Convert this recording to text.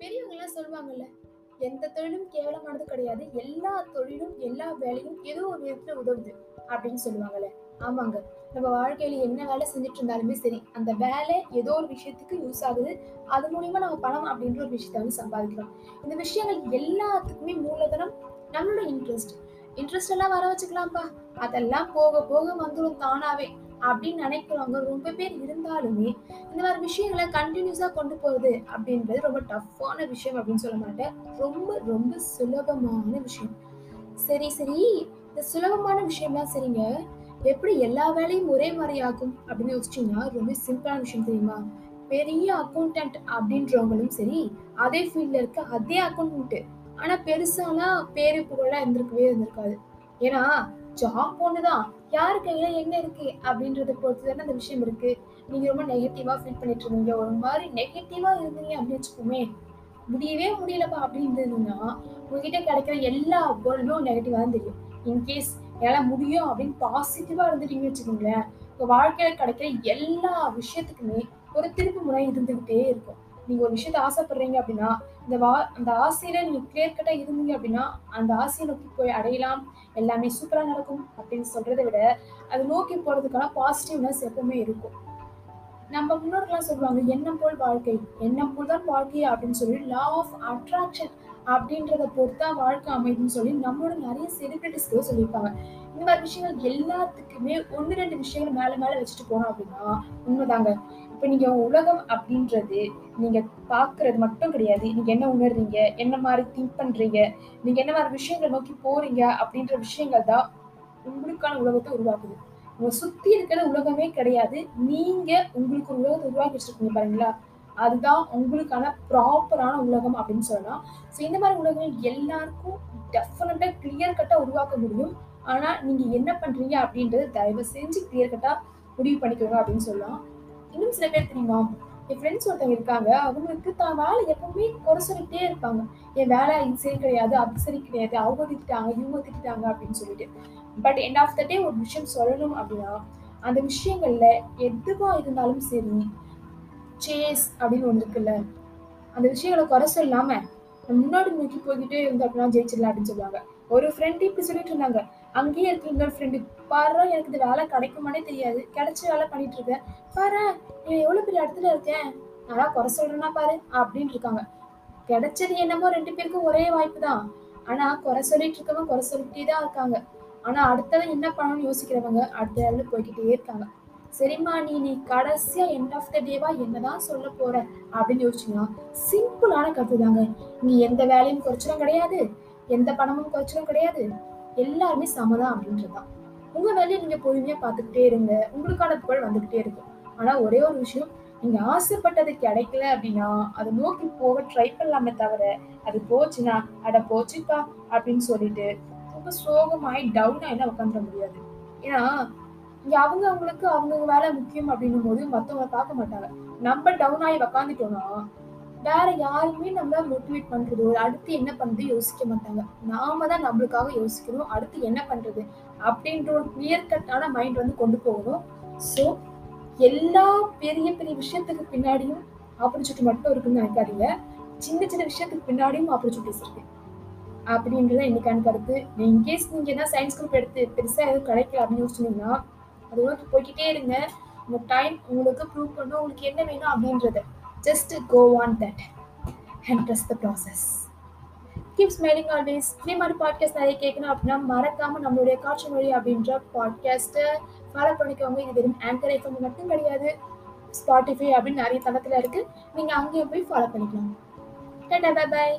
பெரியவங்கலாம் சொல்லுவாங்கல்ல எந்த தொழிலும் கேவலமானது கிடையாது. எல்லா தொழிலும் எல்லா வேலையும் ஏதோ ஒரு விதத்துல உதவுது அப்படின்னு சொல்லுவாங்கல்ல. ஆமாங்க. நம்ம வாழ்க்கையில என்ன வேலை செஞ்சுட்டு இருந்தாலுமே சரி அந்த வேலை ஏதோ ஒரு விஷயத்துக்கு யூஸ் ஆகுது. அது மூலியமா நம்ம பணம் அப்படின்ற ஒரு விஷயத்த வந்து சம்பாதிக்கிறோம். இந்த விஷயங்கள் எல்லாத்துக்குமே மூலதனம் நம்மளோட இன்ட்ரெஸ்ட் இன்ட்ரெஸ்ட் எல்லாம் வர வச்சுக்கலாம்ப்பா. அதெல்லாம் போக போக வந்துடும் தானாவே. அப்படின்னு நினைக்கிறவங்க ரொம்ப பேர் இருந்தாலுமே இந்த மாதிரி விஷயங்களை கண்டினியூஸா கொண்டு போகுது அப்படின்றது ரொம்ப டஃப்பான விஷயம் அப்படின்னு சொல்ல மாட்டேன். ரொம்ப ரொம்ப சுலபமான விஷயம். சரி சரி. இந்த சுலபமான விஷயம்லாம் சரிங்க. எப்படி எல்லா வேலையும் ஒரே மாதிரி ஆகும் அப்படின்னு யோசிச்சீங்கன்னா ரொம்ப சிம்பிளான விஷயம் தெரியுமா? பெரிய அக்கௌண்டன்ட் அப்படின்றவங்களும் சரி அதே ஃபீல்ட்ல இருக்க அதே அக்கௌண்டன்ட் ஆனா பெருசாலாம் பேரு புகழா இருந்திருக்கவே இருந்திருக்காது. ஏன்னா ஜாப் ஒண்ணுதான். யாரு கையில என்ன இருக்கு? அப்படின்றத பொறுத்து தானே அந்த விஷயம் இருக்கு. நீங்க ரொம்ப நெகட்டிவா ஃபீல் பண்ணிட்டு இருந்தீங்க. ஒரு மாதிரி நெகட்டிவா இருந்தீங்க அப்படின்னு வச்சுக்கோமே. முடியவே முடியலப்பா அப்படின்றதுன்னா இருந்ததுன்னா உங்ககிட்ட கிடைக்கிற எல்லா பொருளும் நெகட்டிவா தான் தெரியும். இன்கேஸ் என்னால் முடியும் அப்படின்னு பாசிட்டிவா இருந்துட்டீங்கன்னு வச்சுக்கோங்களேன் உங்க வாழ்க்கையில கிடைக்கிற எல்லா விஷயத்துக்குமே ஒரு திருப்பு முறை இருந்துகிட்டே இருக்கும். நீங்க ஒரு விஷயத்த ஆசைப்படுறீங்க அப்படின்னா இந்த வா அந்த ஆசையில நீங்க கிளியர் கட்டா இருந்தீங்க அப்படின்னா அந்த ஆசையை நோக்கி போய் அடையலாம். எல்லாமே சூப்பரா நடக்கும் அப்படின்னு சொல்றதை விட அது நோக்கி போறதுக்கான பாசிட்டிவ்னஸ் எப்பவுமே இருக்கும். நம்ம முன்னோர்கள்லாம் சொல்லுவாங்க எண்ணம் போல் வாழ்க்கை? எண்ணம் போல் தான் வாழ்க்கை அப்படின்னு சொல்லி லா ஆஃப் அட்ராக்ஷன் அப்படின்றத பொறுத்தா வாழ்க்கை அமைதுன்னு சொல்லி நம்மளோட நிறைய செலிபிரிட்டிஸ்க்கு சொல்லியிருப்பாங்க இந்த மாதிரி விஷயங்கள் எல்லாத்துக்குமே ஒன்று ரெண்டு விஷயங்கள் மேலே மேலே வச்சுட்டு போனோம் அப்படின்னா உண்மைதாங்க. இப்போ நீங்க உலகம் அப்படின்றது நீங்க பாக்குறது மட்டும் கிடையாது. நீங்க என்ன உணர்றீங்க? என்ன மாதிரி திங்க் பண்றீங்க? நீங்க என்ன மாதிரி விஷயங்களை நோக்கி போறீங்க? அப்படின்ற விஷயங்கள் தான் உங்களுக்கான உலகத்தை உருவாக்குது. உங்க சுத்தி இருக்கிற உலகமே கிடையாது. நீங்க உங்களுக்கு ஒரு உலகத்தை உருவாக்கி வச்சிருக்கீங்க பாருங்களா? அதுதான் உங்களுக்கான ப்ராப்பரான உலகம் அப்படின்னு சொல்லலாம். ஸோ இந்த மாதிரி உலகங்கள் எல்லாருக்கும் டெஃபினட்டா கிளியர் கட்டா உருவாக்க முடியும். ஆனா நீங்க என்ன பண்றீங்க அப்படின்றது தயவு செஞ்சு கிளியர் கட்டா முடிவு பண்ணிக்கோங்க அப்படின்னு சொல்லலாம். இன்னும் சில பேர் தெரியுமா என் ஃப்ரெண்ட்ஸ் ஒருத்தவங்க இருக்காங்க. அவங்களுக்கு தான் வேலை எப்பவுமே குறை சொல்லிட்டே இருப்பாங்க. என் வேலை இது சரி கிடையாது அது சரி கிடையாது. அவங்க திட்டாங்க இவங்க திட்டாங்க அப்படின்னு சொல்லிட்டு. But end of the day ஒரு விஷயம் சொல்லணும் அப்படின்னா அந்த விஷயங்கள்ல எதுவா இருந்தாலும் சரி சேஸ் அப்படின்னு ஒன்று இருக்குல்ல. அந்த விஷயங்களை குறை சொல்லாம முன்னாடி நோக்கி போய்கிட்டே இருந்தோம் அப்படின்னா ஜெயிச்சிடலாம் அப்படின்னு சொல்லுவாங்க. ஒரு ஃப்ரெண்ட் இப்படி சொல்லிட்டு இருந்தாங்க. அங்கேயே இருக்க இன்னொரு ஃப்ரெண்டு பாரு எனக்கு இது வேலை கிடைக்குமானே தெரியாது. கிடைச்ச வேலை பண்ணிட்டு இருக்கேன் பாரு நீ எவ்வளவு பெரிய இடத்துல இருக்கேன் நல்லா குறை சொல்றேன்னா பாரு அப்படின்னு இருக்காங்க. கிடைச்சது என்னமோ ரெண்டு பேருக்கும் ஒரே வாய்ப்பு தான். ஆனா குறை சொல்லிட்டு இருக்கவங்க குறை சொல்லிட்டே தான் இருக்காங்க. ஆனா அடுத்தவன் என்ன பண்ணணும்னு யோசிக்கிறவங்க அடுத்த லெவலில் போய்கிட்டே இருக்காங்க. சரிம்மா நீ நீ கடைசியா எண்ட் ஆஃப் த டேவா என்னதான் சொல்ல போற? அப்படின்னு யோசிச்சீங்கன்னா சிம்பிளான கருத்து தாங்க நீ எந்த வேலையும் குறைச்சலும் கிடையாது. எந்த பணமும் குறைச்சலும் கிடையாது. எல்லாருமே சமதான் அப்படின்றதுதான் உங்க வேலையை நீங்க பொறுமையா பார்த்துக்கிட்டே இருங்க. உங்களுக்கான புகழ் வந்துகிட்டே இருக்கும். ஆனா ஒரே ஒரு விஷயம் நீங்க ஆசைப்பட்டது கிடைக்கல அப்படின்னா அதை நோக்கி போக ட்ரை பண்ணலாமே தவிர அது போச்சுன்னா அட போச்சுப்பா அப்படின்னு சொல்லிட்டு ரொம்ப சோகமாயி டவுன் ஆயிலாம் உட்காந்துட முடியாது. ஏன்னா இங்க அவங்க அவங்களுக்கு அவங்க வேலை முக்கியம் அப்படின்னும் போது மத்தவங்க பார்க்க மாட்டாங்க. நம்ம டவுன் ஆகி உக்காந்துட்டோம்னா வேற யாருமே நம்மள மோட்டிவேட் பண்றதோ அடுத்து என்ன பண்றது யோசிக்க மாட்டாங்க. நாம தான் நம்மளுக்காக யோசிக்கணும். அடுத்து என்ன பண்றது அப்படின்ற ஒரு கிளியர் கட்டான மைண்ட் வந்து கொண்டு போகணும். ஸோ எல்லா பெரிய பெரிய விஷயத்துக்கு பின்னாடியும் ஆப்பர்ச்சுனிட்டி மட்டும் இருக்குன்னு நினைக்காதீங்க. சின்ன சின்ன விஷயத்துக்கு பின்னாடியும் ஆப்பர்ச்சுனிட்டிஸ் இருக்கு. அப்படின்றத இன்னைக்கான கருத்து இன்கேஸ் நீங்க என்ன சயின்ஸ் குரூப் எடுத்து பெருசா எதுவும் கிடைக்கல அப்படின்னு யோசிச்சீங்கன்னா அது போய்கிட்டே இருங்க. உங்க டைம் உங்களுக்கு ப்ரூவ் பண்ணும் உங்களுக்கு என்ன வேணும் அப்படின்றத. Just go on that and trust the process keep smiling always இதே மாதிரி பாட்காஸ்ட் நிறைய கேட்கணும் அப்படின்னா மறக்காமல் நம்மளுடைய காட்சி மொழி அப்படின்ற பாட்காஸ்ட்டை ஃபாலோ பண்ணிக்கோங்க. இது வெறும் ஆங்கர் எஃப்எம் மட்டும் கிடையாது. ஸ்பாட்டிஃபை அப்படின்னு நிறைய தளத்தில் இருக்குது நீங்கள் அங்கேயும் போய் ஃபாலோ பண்ணிக்கலாம். Tata bye bye